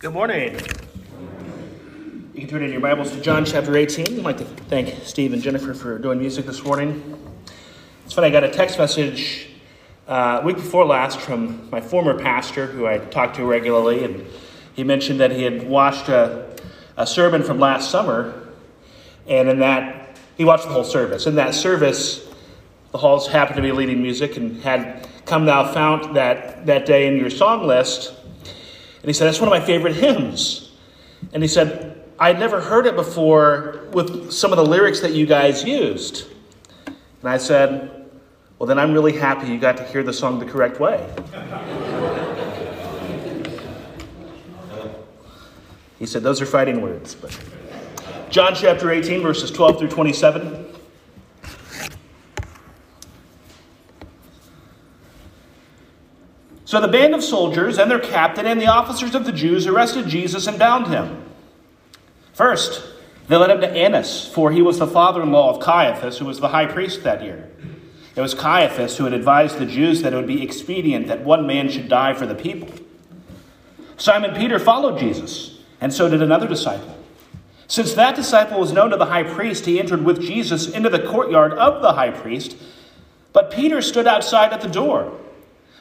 Good morning. You can turn in your Bibles to John chapter 18. I'd like to thank Steve and Jennifer for doing music this morning. It's funny, I got a text message uh, week before last from my former pastor, who I talk to regularly, and he mentioned that he had watched a, a sermon from last summer, and in that, he watched the whole service. In that service, the halls happened to be leading music and had come thou fount that, that day in your song list he said, That's one of my favorite hymns. And he said, I'd never heard it before with some of the lyrics that you guys used. And I said, Well, then I'm really happy you got to hear the song the correct way. he said, Those are fighting words. But John chapter 18, verses 12 through 27. So the band of soldiers and their captain and the officers of the Jews arrested Jesus and bound him. First, they led him to Annas, for he was the father in law of Caiaphas, who was the high priest that year. It was Caiaphas who had advised the Jews that it would be expedient that one man should die for the people. Simon Peter followed Jesus, and so did another disciple. Since that disciple was known to the high priest, he entered with Jesus into the courtyard of the high priest, but Peter stood outside at the door.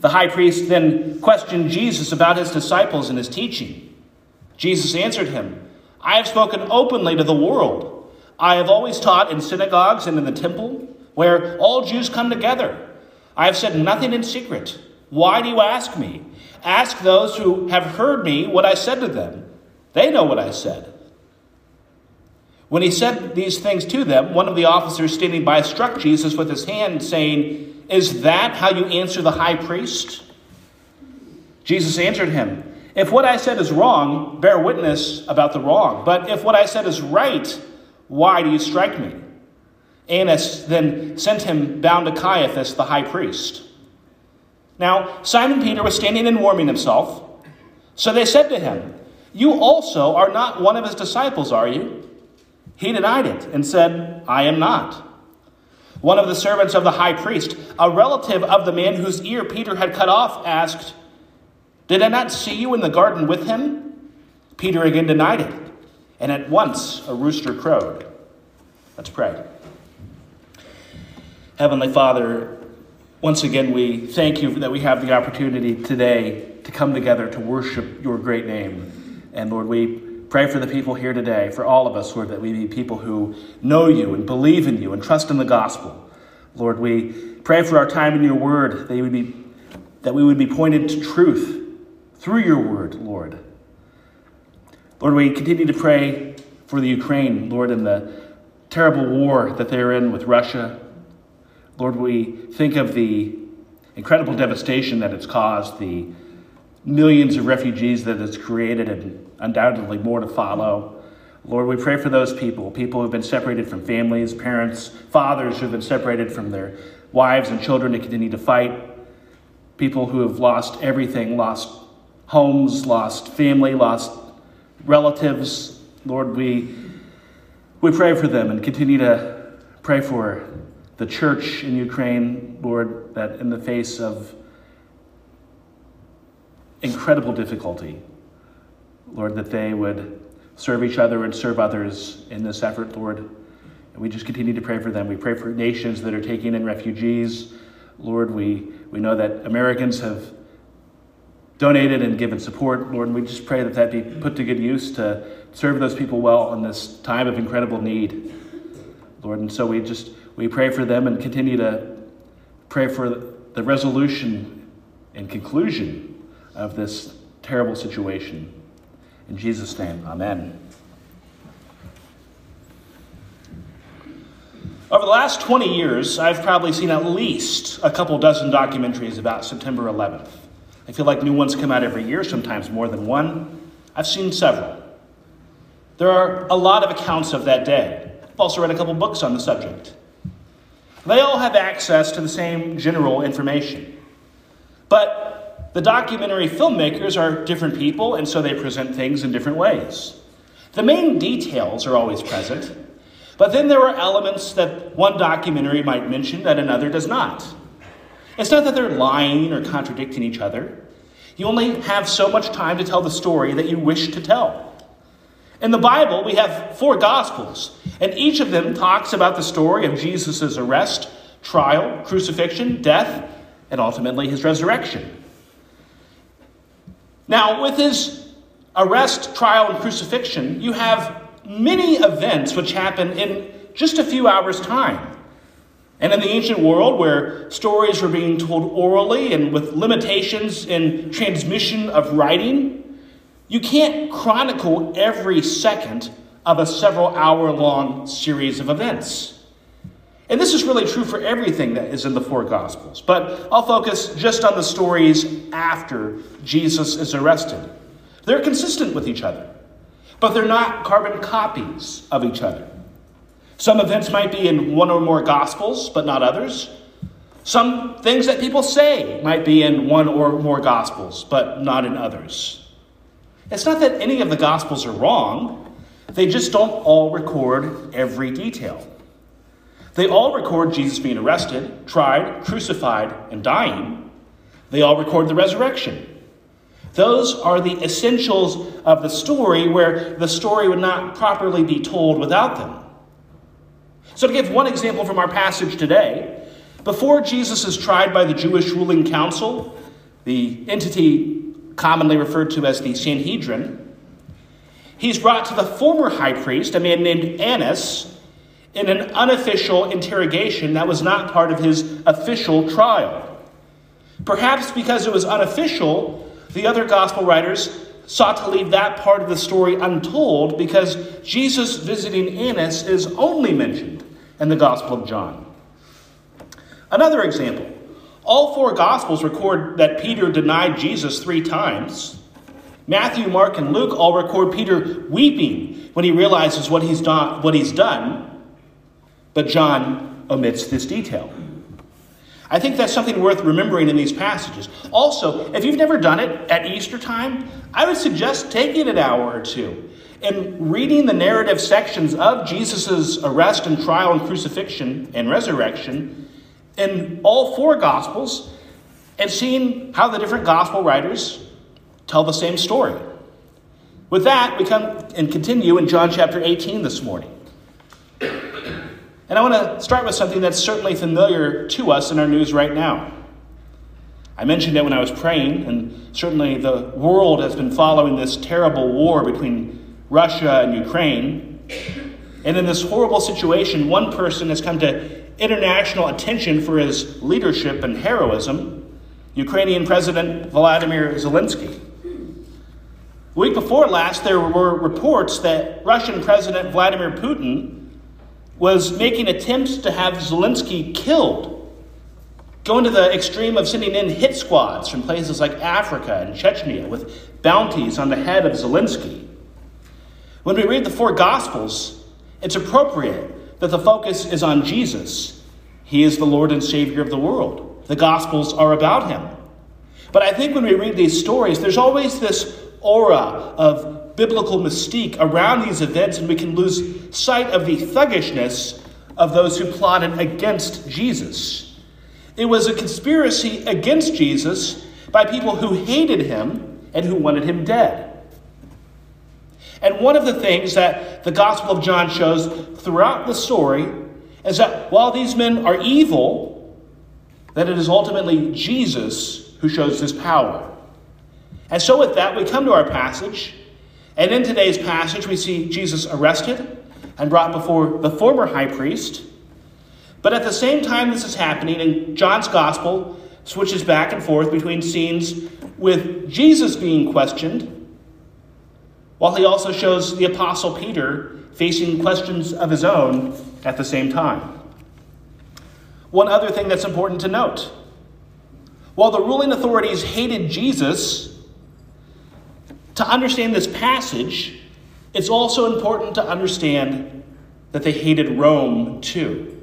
The high priest then questioned Jesus about his disciples and his teaching. Jesus answered him, I have spoken openly to the world. I have always taught in synagogues and in the temple, where all Jews come together. I have said nothing in secret. Why do you ask me? Ask those who have heard me what I said to them. They know what I said. When he said these things to them, one of the officers standing by struck Jesus with his hand, saying, is that how you answer the high priest? Jesus answered him, If what I said is wrong, bear witness about the wrong. But if what I said is right, why do you strike me? Annas then sent him bound to Caiaphas, the high priest. Now, Simon Peter was standing and warming himself. So they said to him, You also are not one of his disciples, are you? He denied it and said, I am not. One of the servants of the high priest, a relative of the man whose ear Peter had cut off, asked, Did I not see you in the garden with him? Peter again denied it, and at once a rooster crowed. Let's pray. Heavenly Father, once again we thank you that we have the opportunity today to come together to worship your great name. And Lord, we Pray for the people here today, for all of us, Lord, that we be people who know you and believe in you and trust in the gospel. Lord, we pray for our time in your word, that, you would be, that we would be pointed to truth through your word, Lord. Lord, we continue to pray for the Ukraine, Lord, in the terrible war that they're in with Russia. Lord, we think of the incredible devastation that it's caused, the millions of refugees that it's created, and undoubtedly more to follow. Lord, we pray for those people, people who've been separated from families, parents, fathers who've been separated from their wives and children to continue to fight, people who have lost everything, lost homes, lost family, lost relatives. Lord, we, we pray for them and continue to pray for the church in Ukraine, Lord, that in the face of incredible difficulty, Lord, that they would serve each other and serve others in this effort, Lord. And we just continue to pray for them. We pray for nations that are taking in refugees. Lord, we, we know that Americans have donated and given support, Lord, and we just pray that that be put to good use to serve those people well in this time of incredible need, Lord. And so we just we pray for them and continue to pray for the resolution and conclusion of this terrible situation. In Jesus' name, amen. Over the last 20 years, I've probably seen at least a couple dozen documentaries about September 11th. I feel like new ones come out every year, sometimes more than one. I've seen several. There are a lot of accounts of that day. I've also read a couple books on the subject. They all have access to the same general information. But the documentary filmmakers are different people, and so they present things in different ways. The main details are always present, but then there are elements that one documentary might mention that another does not. It's not that they're lying or contradicting each other. You only have so much time to tell the story that you wish to tell. In the Bible, we have four Gospels, and each of them talks about the story of Jesus' arrest, trial, crucifixion, death, and ultimately his resurrection. Now, with his arrest, trial, and crucifixion, you have many events which happen in just a few hours' time. And in the ancient world, where stories were being told orally and with limitations in transmission of writing, you can't chronicle every second of a several hour long series of events. And this is really true for everything that is in the four Gospels, but I'll focus just on the stories after Jesus is arrested. They're consistent with each other, but they're not carbon copies of each other. Some events might be in one or more Gospels, but not others. Some things that people say might be in one or more Gospels, but not in others. It's not that any of the Gospels are wrong, they just don't all record every detail. They all record Jesus being arrested, tried, crucified, and dying. They all record the resurrection. Those are the essentials of the story where the story would not properly be told without them. So, to give one example from our passage today, before Jesus is tried by the Jewish ruling council, the entity commonly referred to as the Sanhedrin, he's brought to the former high priest, a man named Annas, in an unofficial interrogation that was not part of his official trial. Perhaps because it was unofficial, the other gospel writers sought to leave that part of the story untold because Jesus visiting Annas is only mentioned in the Gospel of John. Another example all four Gospels record that Peter denied Jesus three times. Matthew, Mark, and Luke all record Peter weeping when he realizes what he's done. What he's done. But John omits this detail. I think that's something worth remembering in these passages. Also, if you've never done it at Easter time, I would suggest taking an hour or two and reading the narrative sections of Jesus' arrest and trial and crucifixion and resurrection in all four Gospels and seeing how the different Gospel writers tell the same story. With that, we come and continue in John chapter 18 this morning. And I want to start with something that's certainly familiar to us in our news right now. I mentioned it when I was praying, and certainly the world has been following this terrible war between Russia and Ukraine. And in this horrible situation, one person has come to international attention for his leadership and heroism, Ukrainian President Vladimir Zelensky. The week before last, there were reports that Russian President Vladimir Putin was making attempts to have Zelensky killed, going to the extreme of sending in hit squads from places like Africa and Chechnya with bounties on the head of Zelensky. When we read the four Gospels, it's appropriate that the focus is on Jesus. He is the Lord and Savior of the world. The Gospels are about him. But I think when we read these stories, there's always this aura of biblical mystique around these events, and we can lose sight of the thuggishness of those who plotted against Jesus. It was a conspiracy against Jesus by people who hated him and who wanted him dead. And one of the things that the Gospel of John shows throughout the story is that while these men are evil, that it is ultimately Jesus who shows his power. And so, with that, we come to our passage. And in today's passage, we see Jesus arrested and brought before the former high priest. But at the same time this is happening, in John's gospel switches back and forth between scenes with Jesus being questioned while he also shows the Apostle Peter facing questions of his own at the same time. One other thing that's important to note while the ruling authorities hated Jesus, to understand this passage, it's also important to understand that they hated Rome too.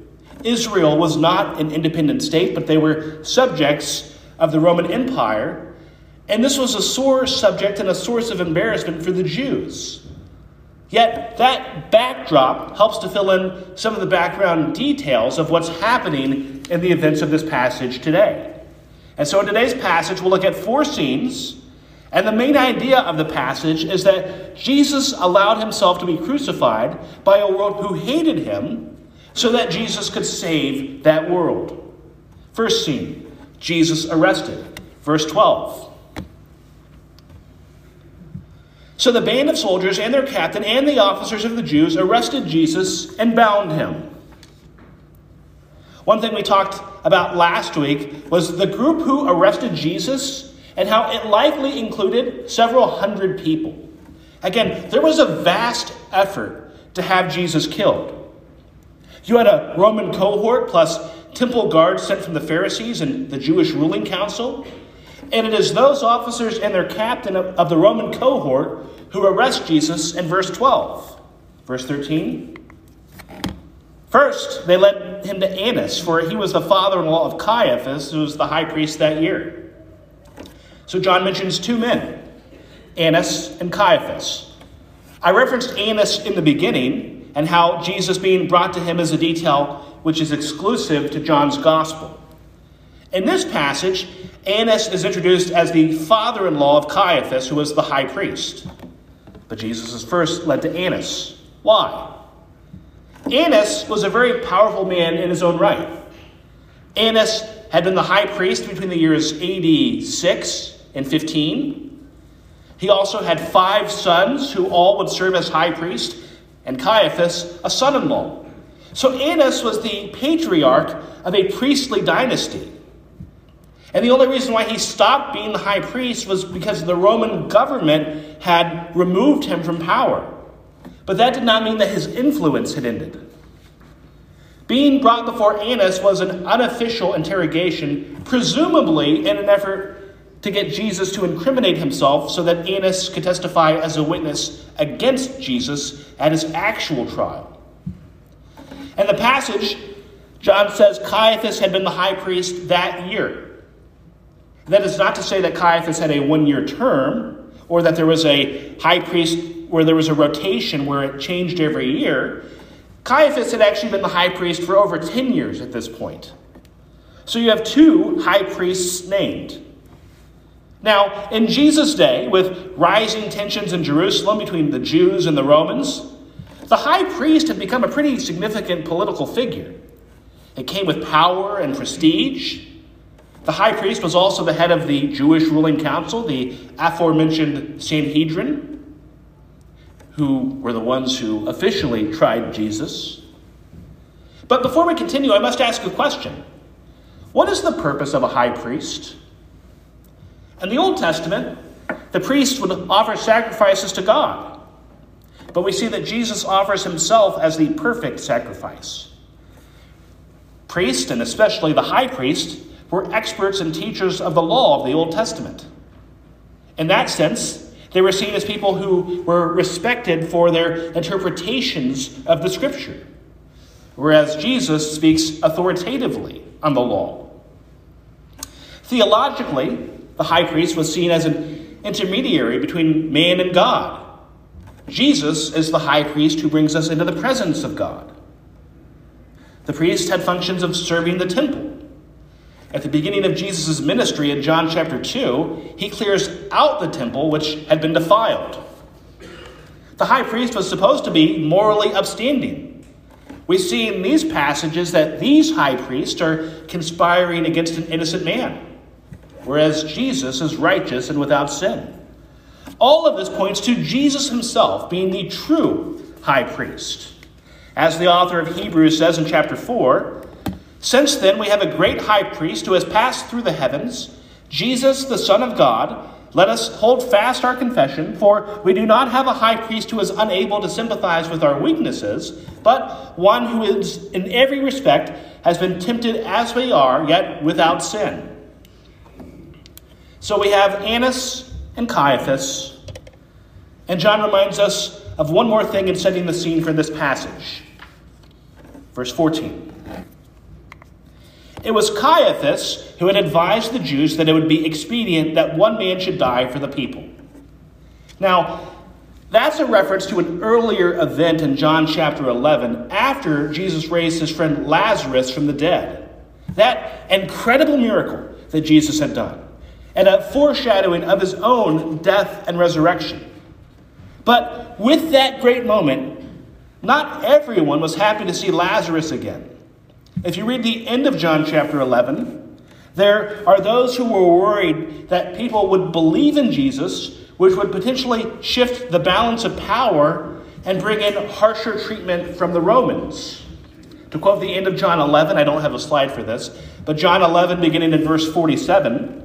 Israel was not an independent state, but they were subjects of the Roman Empire, and this was a sore subject and a source of embarrassment for the Jews. Yet, that backdrop helps to fill in some of the background details of what's happening in the events of this passage today. And so, in today's passage, we'll look at four scenes. And the main idea of the passage is that Jesus allowed himself to be crucified by a world who hated him so that Jesus could save that world. First scene Jesus arrested. Verse 12. So the band of soldiers and their captain and the officers of the Jews arrested Jesus and bound him. One thing we talked about last week was the group who arrested Jesus and how it likely included several hundred people. Again, there was a vast effort to have Jesus killed. You had a Roman cohort plus temple guards sent from the Pharisees and the Jewish ruling council. And it is those officers and their captain of, of the Roman cohort who arrest Jesus in verse 12. Verse 13. First, they led him to Annas, for he was the father in law of Caiaphas, who was the high priest that year. So John mentions two men, Annas and Caiaphas. I referenced Annas in the beginning and how Jesus being brought to him is a detail which is exclusive to John's gospel. In this passage, Annas is introduced as the father in law of Caiaphas, who was the high priest. But Jesus is first led to Annas. Why? Annas was a very powerful man in his own right. Annas had been the high priest between the years AD 6 and 15. He also had five sons who all would serve as high priest, and Caiaphas, a son in law. So Annas was the patriarch of a priestly dynasty. And the only reason why he stopped being the high priest was because the Roman government had removed him from power. But that did not mean that his influence had ended. Being brought before Annas was an unofficial interrogation, presumably in an effort to get Jesus to incriminate himself so that Annas could testify as a witness against Jesus at his actual trial. And the passage, John says Caiaphas had been the high priest that year. That is not to say that Caiaphas had a one year term or that there was a high priest where there was a rotation where it changed every year. Caiaphas had actually been the high priest for over 10 years at this point. So you have two high priests named. Now, in Jesus' day, with rising tensions in Jerusalem between the Jews and the Romans, the high priest had become a pretty significant political figure. It came with power and prestige. The high priest was also the head of the Jewish ruling council, the aforementioned Sanhedrin, who were the ones who officially tried Jesus. But before we continue, I must ask a question What is the purpose of a high priest? In the Old Testament, the priest would offer sacrifices to God. But we see that Jesus offers himself as the perfect sacrifice. Priest, and especially the high priest, were experts and teachers of the law of the Old Testament. In that sense, they were seen as people who were respected for their interpretations of the Scripture, whereas Jesus speaks authoritatively on the law. Theologically, the high priest was seen as an intermediary between man and God. Jesus is the high priest who brings us into the presence of God. The priest had functions of serving the temple at the beginning of Jesus' ministry in John chapter 2, he clears out the temple which had been defiled. The high priest was supposed to be morally upstanding. We see in these passages that these high priests are conspiring against an innocent man, whereas Jesus is righteous and without sin. All of this points to Jesus himself being the true high priest. As the author of Hebrews says in chapter 4, since then, we have a great high priest who has passed through the heavens, Jesus, the Son of God. Let us hold fast our confession, for we do not have a high priest who is unable to sympathize with our weaknesses, but one who is, in every respect, has been tempted as we are, yet without sin. So we have Annas and Caiaphas, and John reminds us of one more thing in setting the scene for this passage. Verse 14. It was Caiaphas who had advised the Jews that it would be expedient that one man should die for the people. Now, that's a reference to an earlier event in John chapter 11 after Jesus raised his friend Lazarus from the dead. That incredible miracle that Jesus had done, and a foreshadowing of his own death and resurrection. But with that great moment, not everyone was happy to see Lazarus again. If you read the end of John chapter 11, there are those who were worried that people would believe in Jesus, which would potentially shift the balance of power and bring in harsher treatment from the Romans. To quote the end of John 11, I don't have a slide for this, but John 11, beginning in verse 47.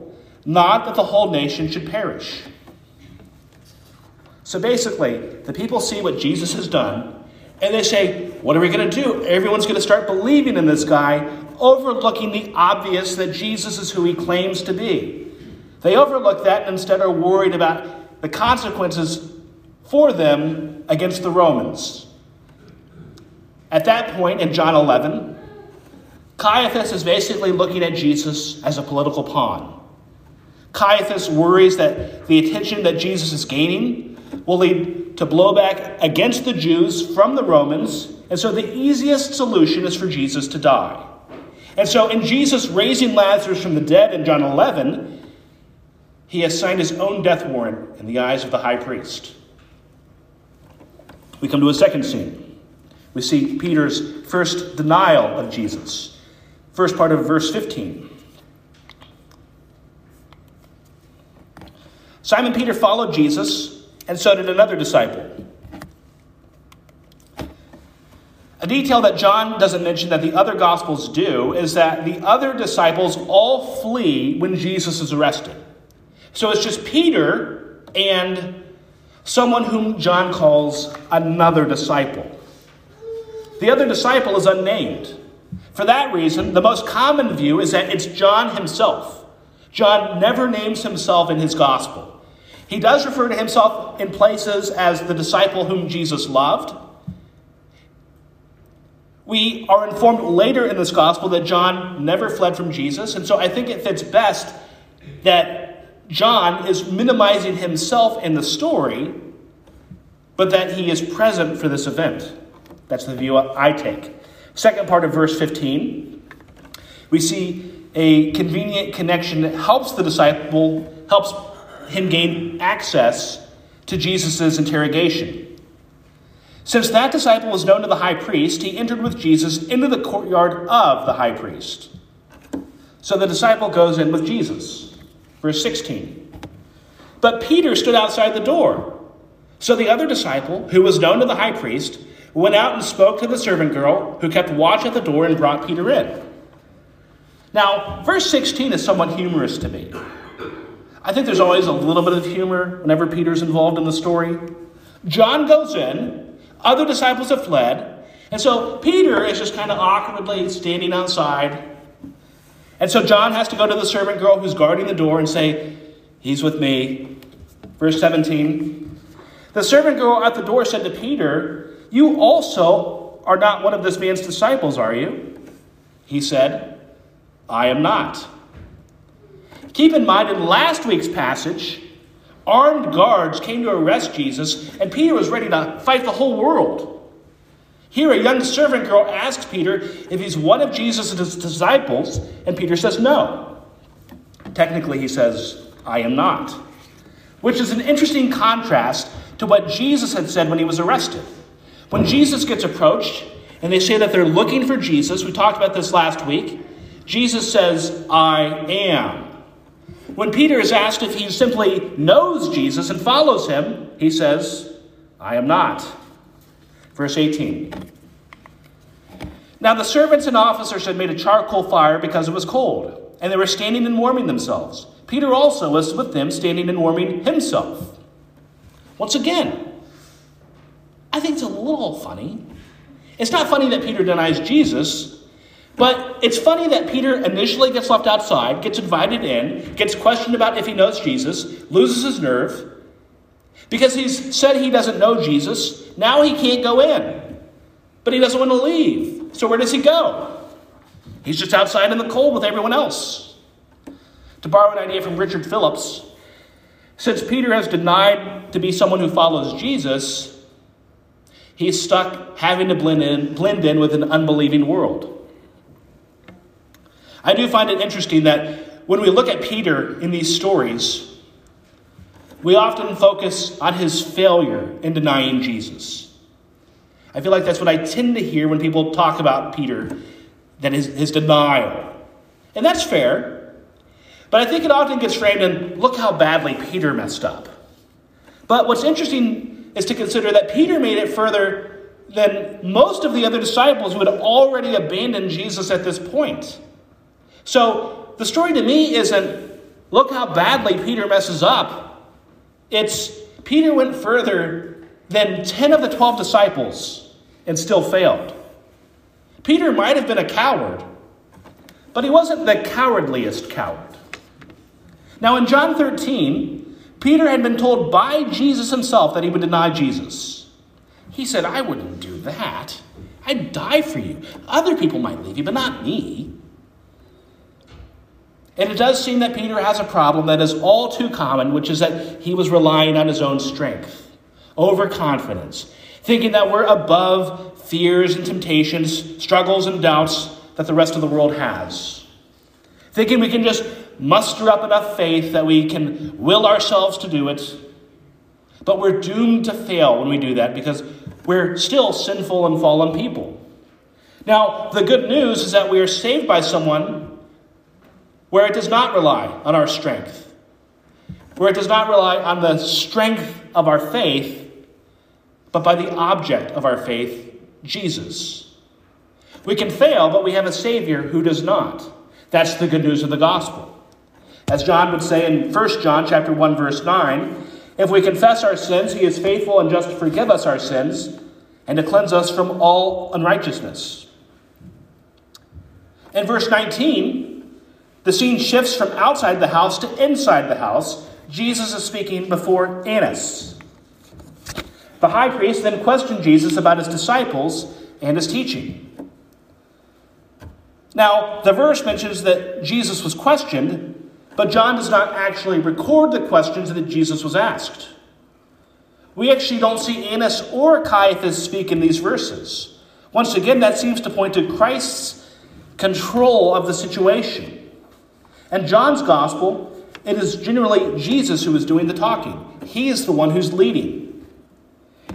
not that the whole nation should perish. So basically, the people see what Jesus has done, and they say, What are we going to do? Everyone's going to start believing in this guy, overlooking the obvious that Jesus is who he claims to be. They overlook that and instead are worried about the consequences for them against the Romans. At that point in John 11, Caiaphas is basically looking at Jesus as a political pawn. Caiaphas worries that the attention that Jesus is gaining will lead to blowback against the Jews from the Romans, and so the easiest solution is for Jesus to die. And so, in Jesus raising Lazarus from the dead in John 11, he has signed his own death warrant in the eyes of the high priest. We come to a second scene. We see Peter's first denial of Jesus. First part of verse 15. Simon Peter followed Jesus, and so did another disciple. A detail that John doesn't mention that the other Gospels do is that the other disciples all flee when Jesus is arrested. So it's just Peter and someone whom John calls another disciple. The other disciple is unnamed. For that reason, the most common view is that it's John himself. John never names himself in his Gospel. He does refer to himself in places as the disciple whom Jesus loved. We are informed later in this gospel that John never fled from Jesus, and so I think it fits best that John is minimizing himself in the story, but that he is present for this event. That's the view I take. Second part of verse 15, we see a convenient connection that helps the disciple, helps him gain access to Jesus' interrogation. Since that disciple was known to the high priest, he entered with Jesus into the courtyard of the high priest. So the disciple goes in with Jesus. Verse 16. But Peter stood outside the door. So the other disciple, who was known to the high priest, went out and spoke to the servant girl who kept watch at the door and brought Peter in. Now, verse 16 is somewhat humorous to me. I think there's always a little bit of humor whenever Peter's involved in the story. John goes in, other disciples have fled, and so Peter is just kind of awkwardly standing outside. And so John has to go to the servant girl who's guarding the door and say, He's with me. Verse 17. The servant girl at the door said to Peter, You also are not one of this man's disciples, are you? He said, I am not. Keep in mind, in last week's passage, armed guards came to arrest Jesus, and Peter was ready to fight the whole world. Here, a young servant girl asks Peter if he's one of Jesus' disciples, and Peter says no. Technically, he says, I am not. Which is an interesting contrast to what Jesus had said when he was arrested. When Jesus gets approached, and they say that they're looking for Jesus, we talked about this last week, Jesus says, I am. When Peter is asked if he simply knows Jesus and follows him, he says, I am not. Verse 18. Now the servants and officers had made a charcoal fire because it was cold, and they were standing and warming themselves. Peter also was with them, standing and warming himself. Once again, I think it's a little funny. It's not funny that Peter denies Jesus, but it's funny that Peter initially gets left outside, gets invited in, gets questioned about if he knows Jesus, loses his nerve, because he's said he doesn't know Jesus. Now he can't go in, but he doesn't want to leave. So where does he go? He's just outside in the cold with everyone else. To borrow an idea from Richard Phillips, since Peter has denied to be someone who follows Jesus, he's stuck having to blend in, blend in with an unbelieving world. I do find it interesting that when we look at Peter in these stories, we often focus on his failure in denying Jesus. I feel like that's what I tend to hear when people talk about Peter, that his, his denial. And that's fair. But I think it often gets framed in look how badly Peter messed up. But what's interesting is to consider that Peter made it further than most of the other disciples who had already abandoned Jesus at this point. So the story to me isn't look how badly Peter messes up. It's Peter went further than 10 of the 12 disciples and still failed. Peter might have been a coward, but he wasn't the cowardliest coward. Now, in John 13, Peter had been told by Jesus himself that he would deny Jesus. He said, I wouldn't do that. I'd die for you. Other people might leave you, but not me. And it does seem that Peter has a problem that is all too common, which is that he was relying on his own strength, overconfidence, thinking that we're above fears and temptations, struggles and doubts that the rest of the world has. Thinking we can just muster up enough faith that we can will ourselves to do it. But we're doomed to fail when we do that because we're still sinful and fallen people. Now, the good news is that we are saved by someone where it does not rely on our strength, where it does not rely on the strength of our faith, but by the object of our faith, Jesus. We can fail, but we have a Savior who does not. That's the good news of the gospel. As John would say in 1 John chapter 1 verse 9, if we confess our sins, he is faithful and just to forgive us our sins and to cleanse us from all unrighteousness. In verse 19, the scene shifts from outside the house to inside the house. Jesus is speaking before Annas. The high priest then questioned Jesus about his disciples and his teaching. Now, the verse mentions that Jesus was questioned, but John does not actually record the questions that Jesus was asked. We actually don't see Annas or Caiaphas speak in these verses. Once again, that seems to point to Christ's control of the situation. And John's gospel, it is generally Jesus who is doing the talking. He is the one who's leading.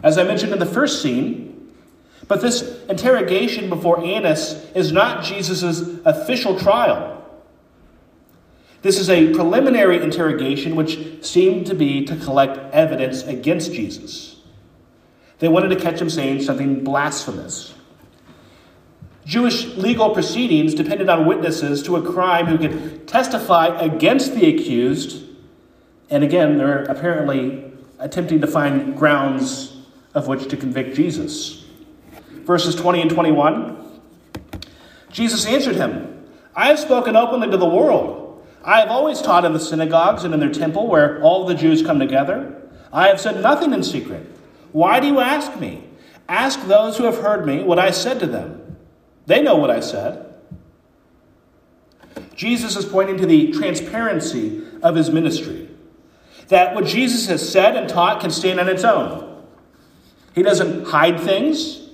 As I mentioned in the first scene, but this interrogation before Annas is not Jesus' official trial. This is a preliminary interrogation which seemed to be to collect evidence against Jesus. They wanted to catch him saying something blasphemous. Jewish legal proceedings depended on witnesses to a crime who could testify against the accused. And again, they're apparently attempting to find grounds of which to convict Jesus. Verses 20 and 21 Jesus answered him, I have spoken openly to the world. I have always taught in the synagogues and in their temple where all the Jews come together. I have said nothing in secret. Why do you ask me? Ask those who have heard me what I said to them. They know what I said. Jesus is pointing to the transparency of his ministry. That what Jesus has said and taught can stand on its own. He doesn't hide things.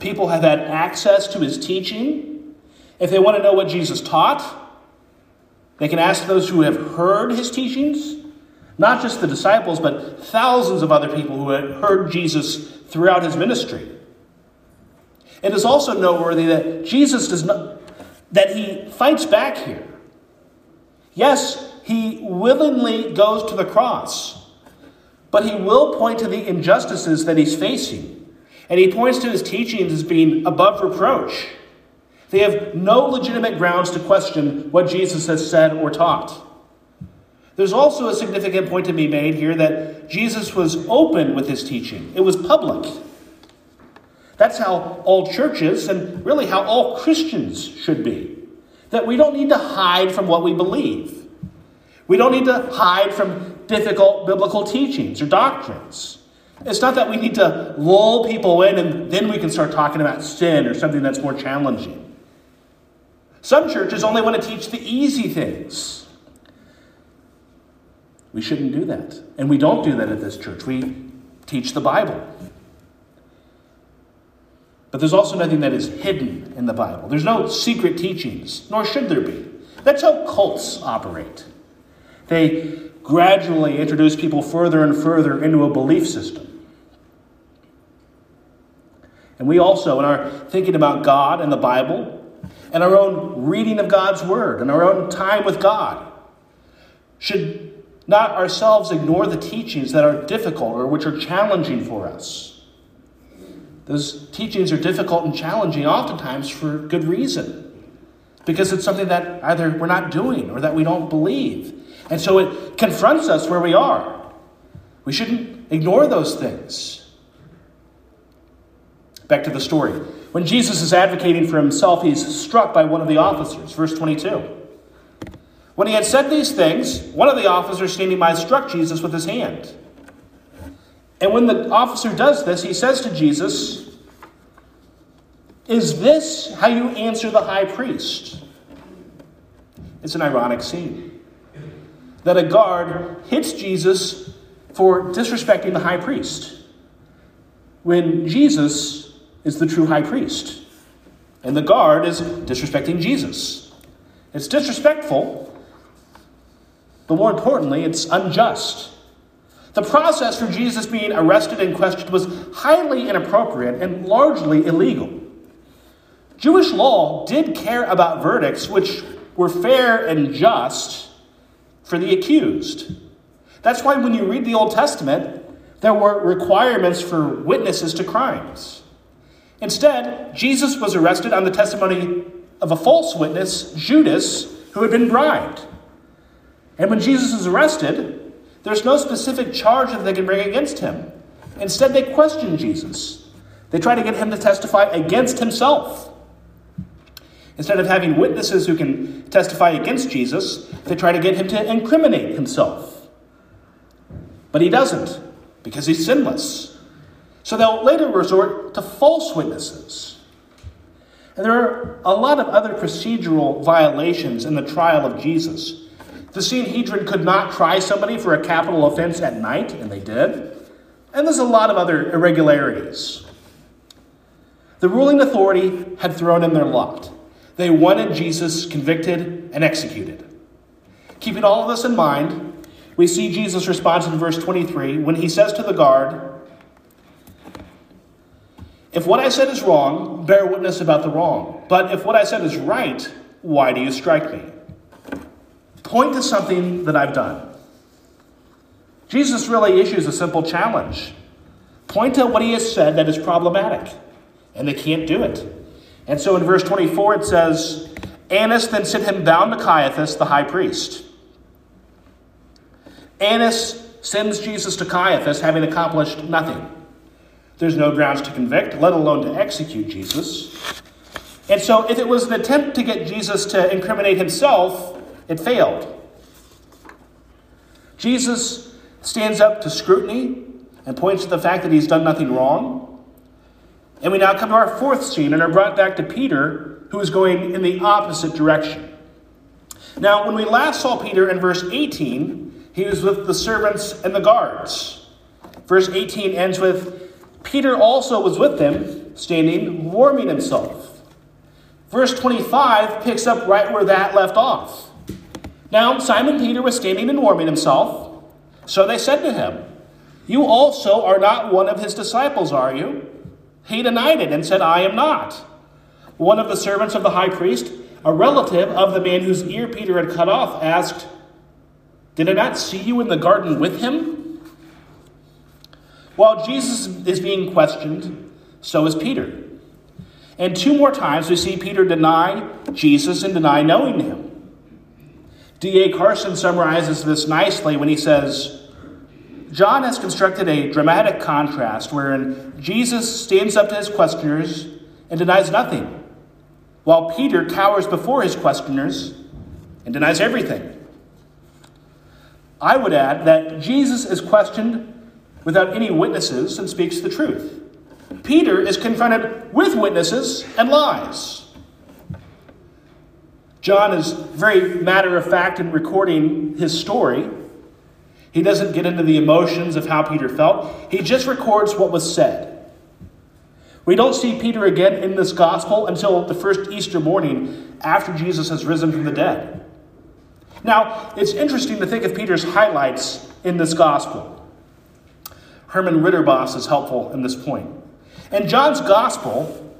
People have had access to his teaching. If they want to know what Jesus taught, they can ask those who have heard his teachings, not just the disciples, but thousands of other people who had heard Jesus throughout his ministry. It is also noteworthy that Jesus does not, that he fights back here. Yes, he willingly goes to the cross. but he will point to the injustices that he's facing. And he points to his teachings as being above reproach. They have no legitimate grounds to question what Jesus has said or taught. There's also a significant point to be made here that Jesus was open with his teaching, it was public. That's how all churches and really how all Christians should be. That we don't need to hide from what we believe. We don't need to hide from difficult biblical teachings or doctrines. It's not that we need to lull people in and then we can start talking about sin or something that's more challenging. Some churches only want to teach the easy things. We shouldn't do that. And we don't do that at this church. We teach the Bible. But there's also nothing that is hidden in the Bible. There's no secret teachings, nor should there be. That's how cults operate. They gradually introduce people further and further into a belief system. And we also, in our thinking about God and the Bible, and our own reading of God's Word, and our own time with God, should not ourselves ignore the teachings that are difficult or which are challenging for us. Those teachings are difficult and challenging oftentimes for good reason. Because it's something that either we're not doing or that we don't believe. And so it confronts us where we are. We shouldn't ignore those things. Back to the story. When Jesus is advocating for himself, he's struck by one of the officers. Verse 22. When he had said these things, one of the officers standing by struck Jesus with his hand. And when the officer does this, he says to Jesus, Is this how you answer the high priest? It's an ironic scene that a guard hits Jesus for disrespecting the high priest when Jesus is the true high priest. And the guard is disrespecting Jesus. It's disrespectful, but more importantly, it's unjust. The process for Jesus being arrested and questioned was highly inappropriate and largely illegal. Jewish law did care about verdicts which were fair and just for the accused. That's why when you read the Old Testament, there were requirements for witnesses to crimes. Instead, Jesus was arrested on the testimony of a false witness, Judas, who had been bribed. And when Jesus is arrested, there's no specific charge that they can bring against him. Instead, they question Jesus. They try to get him to testify against himself. Instead of having witnesses who can testify against Jesus, they try to get him to incriminate himself. But he doesn't, because he's sinless. So they'll later resort to false witnesses. And there are a lot of other procedural violations in the trial of Jesus. The Sanhedrin could not try somebody for a capital offense at night, and they did. And there's a lot of other irregularities. The ruling authority had thrown in their lot. They wanted Jesus convicted and executed. Keeping all of this in mind, we see Jesus' response in verse 23 when he says to the guard, If what I said is wrong, bear witness about the wrong. But if what I said is right, why do you strike me? Point to something that I've done. Jesus really issues a simple challenge. Point to what he has said that is problematic, and they can't do it. And so in verse 24 it says, Annas then sent him bound to Caiaphas, the high priest. Annas sends Jesus to Caiaphas having accomplished nothing. There's no grounds to convict, let alone to execute Jesus. And so, if it was an attempt to get Jesus to incriminate himself, it failed. Jesus stands up to scrutiny and points to the fact that he's done nothing wrong. And we now come to our fourth scene and are brought back to Peter, who is going in the opposite direction. Now, when we last saw Peter in verse 18, he was with the servants and the guards. Verse 18 ends with Peter also was with them, standing, warming himself. Verse 25 picks up right where that left off. Now, Simon Peter was standing and warming himself. So they said to him, You also are not one of his disciples, are you? He denied it and said, I am not. One of the servants of the high priest, a relative of the man whose ear Peter had cut off, asked, Did I not see you in the garden with him? While Jesus is being questioned, so is Peter. And two more times we see Peter deny Jesus and deny knowing him. D.A. Carson summarizes this nicely when he says, John has constructed a dramatic contrast wherein Jesus stands up to his questioners and denies nothing, while Peter cowers before his questioners and denies everything. I would add that Jesus is questioned without any witnesses and speaks the truth. Peter is confronted with witnesses and lies. John is very matter of fact in recording his story. He doesn't get into the emotions of how Peter felt, he just records what was said. We don't see Peter again in this gospel until the first Easter morning after Jesus has risen from the dead. Now, it's interesting to think of Peter's highlights in this gospel. Herman Ridderbos is helpful in this point. In John's gospel,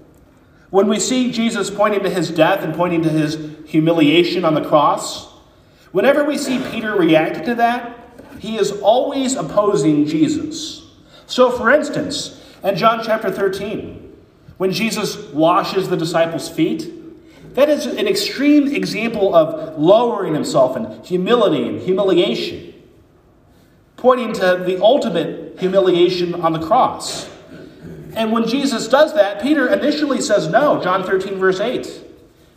when we see Jesus pointing to his death and pointing to his humiliation on the cross, whenever we see Peter reacting to that, he is always opposing Jesus. So, for instance, in John chapter 13, when Jesus washes the disciples' feet, that is an extreme example of lowering himself and humility and humiliation, pointing to the ultimate humiliation on the cross. And when Jesus does that, Peter initially says no, John 13, verse 8.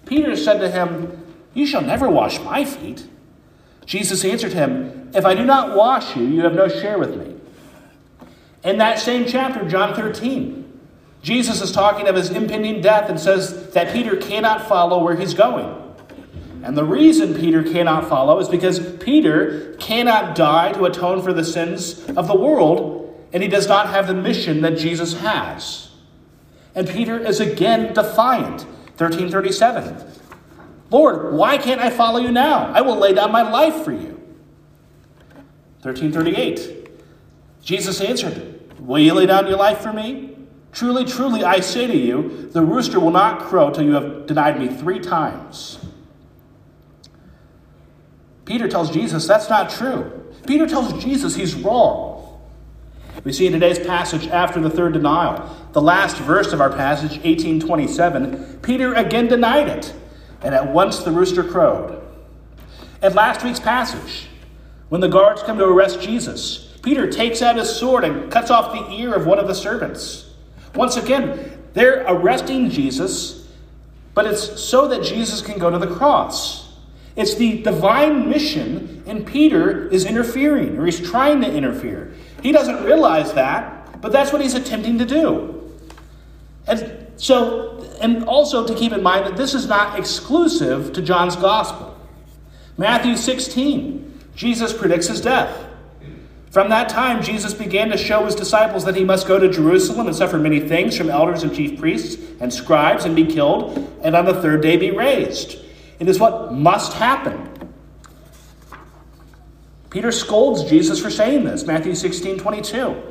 Peter said to him, You shall never wash my feet. Jesus answered him, If I do not wash you, you have no share with me. In that same chapter, John 13, Jesus is talking of his impending death and says that Peter cannot follow where he's going. And the reason Peter cannot follow is because Peter cannot die to atone for the sins of the world, and he does not have the mission that Jesus has. And Peter is again defiant. 1337. Lord, why can't I follow you now? I will lay down my life for you. 1338. Jesus answered, Will you lay down your life for me? Truly, truly, I say to you, the rooster will not crow till you have denied me three times. Peter tells Jesus that's not true. Peter tells Jesus he's wrong. We see in today's passage after the third denial, the last verse of our passage, 1827, Peter again denied it, and at once the rooster crowed. At last week's passage, when the guards come to arrest Jesus, Peter takes out his sword and cuts off the ear of one of the servants. Once again, they're arresting Jesus, but it's so that Jesus can go to the cross. It's the divine mission, and Peter is interfering, or he's trying to interfere. He doesn't realize that, but that's what he's attempting to do. And so, and also to keep in mind that this is not exclusive to John's gospel. Matthew 16, Jesus predicts his death. From that time, Jesus began to show his disciples that he must go to Jerusalem and suffer many things from elders and chief priests and scribes and be killed, and on the third day be raised. It is what must happen. Peter scolds Jesus for saying this, Matthew 16 22.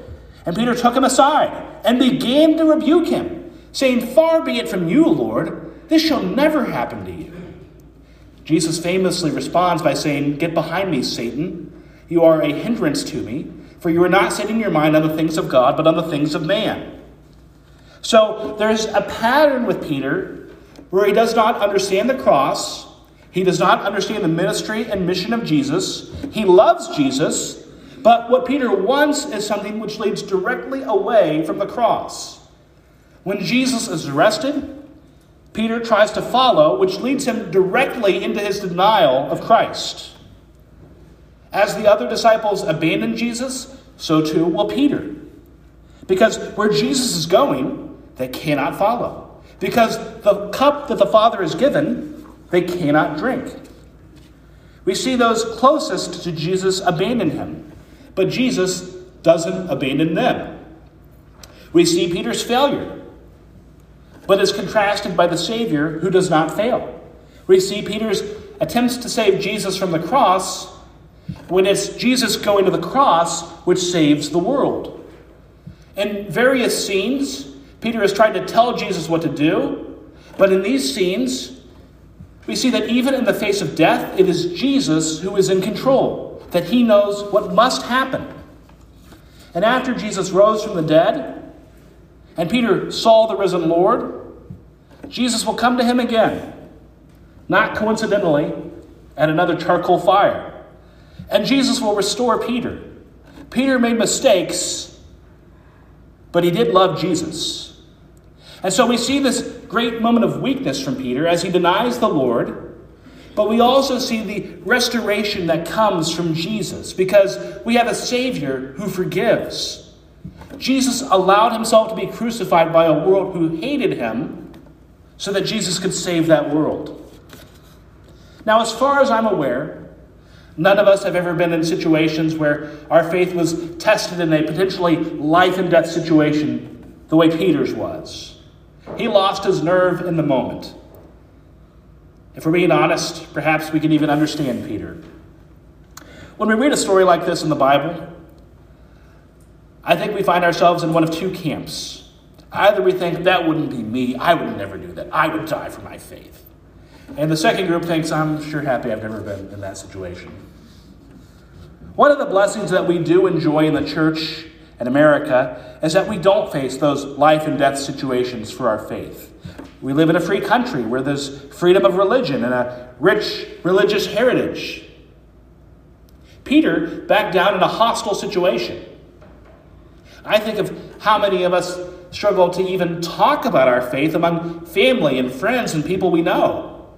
And Peter took him aside and began to rebuke him, saying, Far be it from you, Lord, this shall never happen to you. Jesus famously responds by saying, Get behind me, Satan. You are a hindrance to me, for you are not setting your mind on the things of God, but on the things of man. So there's a pattern with Peter where he does not understand the cross, he does not understand the ministry and mission of Jesus, he loves Jesus, but what Peter wants is something which leads directly away from the cross. When Jesus is arrested, Peter tries to follow, which leads him directly into his denial of Christ. As the other disciples abandoned Jesus, so too will Peter. Because where Jesus is going, they cannot follow. Because the cup that the Father has given, they cannot drink. We see those closest to Jesus abandon him, but Jesus doesn't abandon them. We see Peter's failure, but is contrasted by the Savior who does not fail. We see Peter's attempts to save Jesus from the cross, when it's Jesus going to the cross which saves the world. In various scenes, Peter has tried to tell Jesus what to do, but in these scenes, we see that even in the face of death, it is Jesus who is in control, that he knows what must happen. And after Jesus rose from the dead, and Peter saw the risen Lord, Jesus will come to him again, not coincidentally, at another charcoal fire. And Jesus will restore Peter. Peter made mistakes, but he did love Jesus. And so we see this great moment of weakness from Peter as he denies the Lord. But we also see the restoration that comes from Jesus because we have a Savior who forgives. Jesus allowed himself to be crucified by a world who hated him so that Jesus could save that world. Now, as far as I'm aware, none of us have ever been in situations where our faith was tested in a potentially life and death situation the way Peter's was. He lost his nerve in the moment. If we're being honest, perhaps we can even understand Peter. When we read a story like this in the Bible, I think we find ourselves in one of two camps. Either we think, that wouldn't be me, I would never do that, I would die for my faith. And the second group thinks, I'm sure happy I've never been in that situation. One of the blessings that we do enjoy in the church in America is that we don't face those life and death situations for our faith. We live in a free country where there's freedom of religion and a rich religious heritage. Peter backed down in a hostile situation. I think of how many of us struggle to even talk about our faith among family and friends and people we know.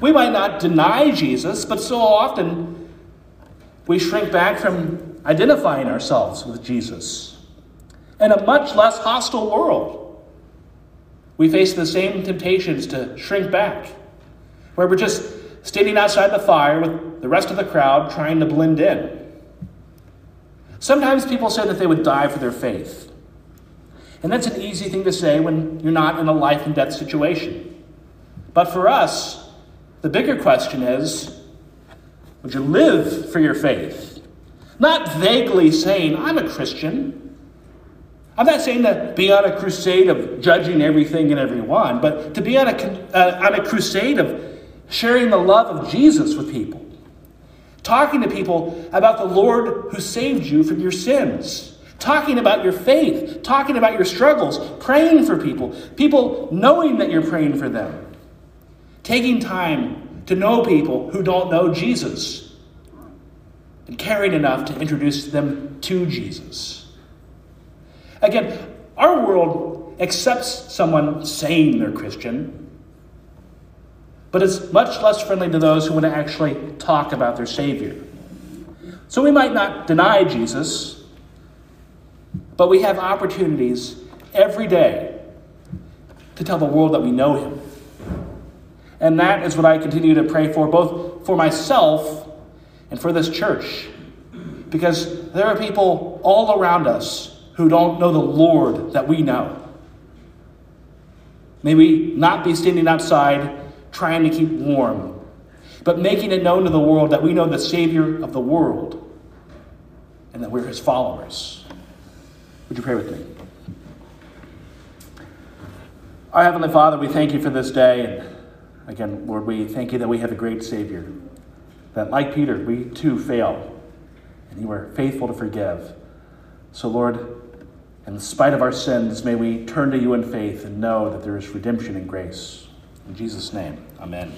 We might not deny Jesus, but so often we shrink back from identifying ourselves with Jesus. In a much less hostile world, we face the same temptations to shrink back, where we're just standing outside the fire with the rest of the crowd trying to blend in. Sometimes people say that they would die for their faith. And that's an easy thing to say when you're not in a life and death situation. But for us, the bigger question is would you live for your faith? Not vaguely saying, I'm a Christian. I'm not saying to be on a crusade of judging everything and everyone, but to be on a, uh, on a crusade of sharing the love of Jesus with people. Talking to people about the Lord who saved you from your sins. Talking about your faith. Talking about your struggles. Praying for people. People knowing that you're praying for them. Taking time to know people who don't know Jesus and caring enough to introduce them to Jesus. Again, our world accepts someone saying they're Christian, but is much less friendly to those who want to actually talk about their Savior. So we might not deny Jesus, but we have opportunities every day to tell the world that we know Him and that is what I continue to pray for, both for myself and for this church. Because there are people all around us who don't know the Lord that we know. May we not be standing outside trying to keep warm, but making it known to the world that we know the Savior of the world and that we're his followers. Would you pray with me? Our Heavenly Father, we thank you for this day. And Again, Lord, we thank you that we have a great Savior. That, like Peter, we too fail, and you are faithful to forgive. So, Lord, in spite of our sins, may we turn to you in faith and know that there is redemption and grace. In Jesus' name, amen.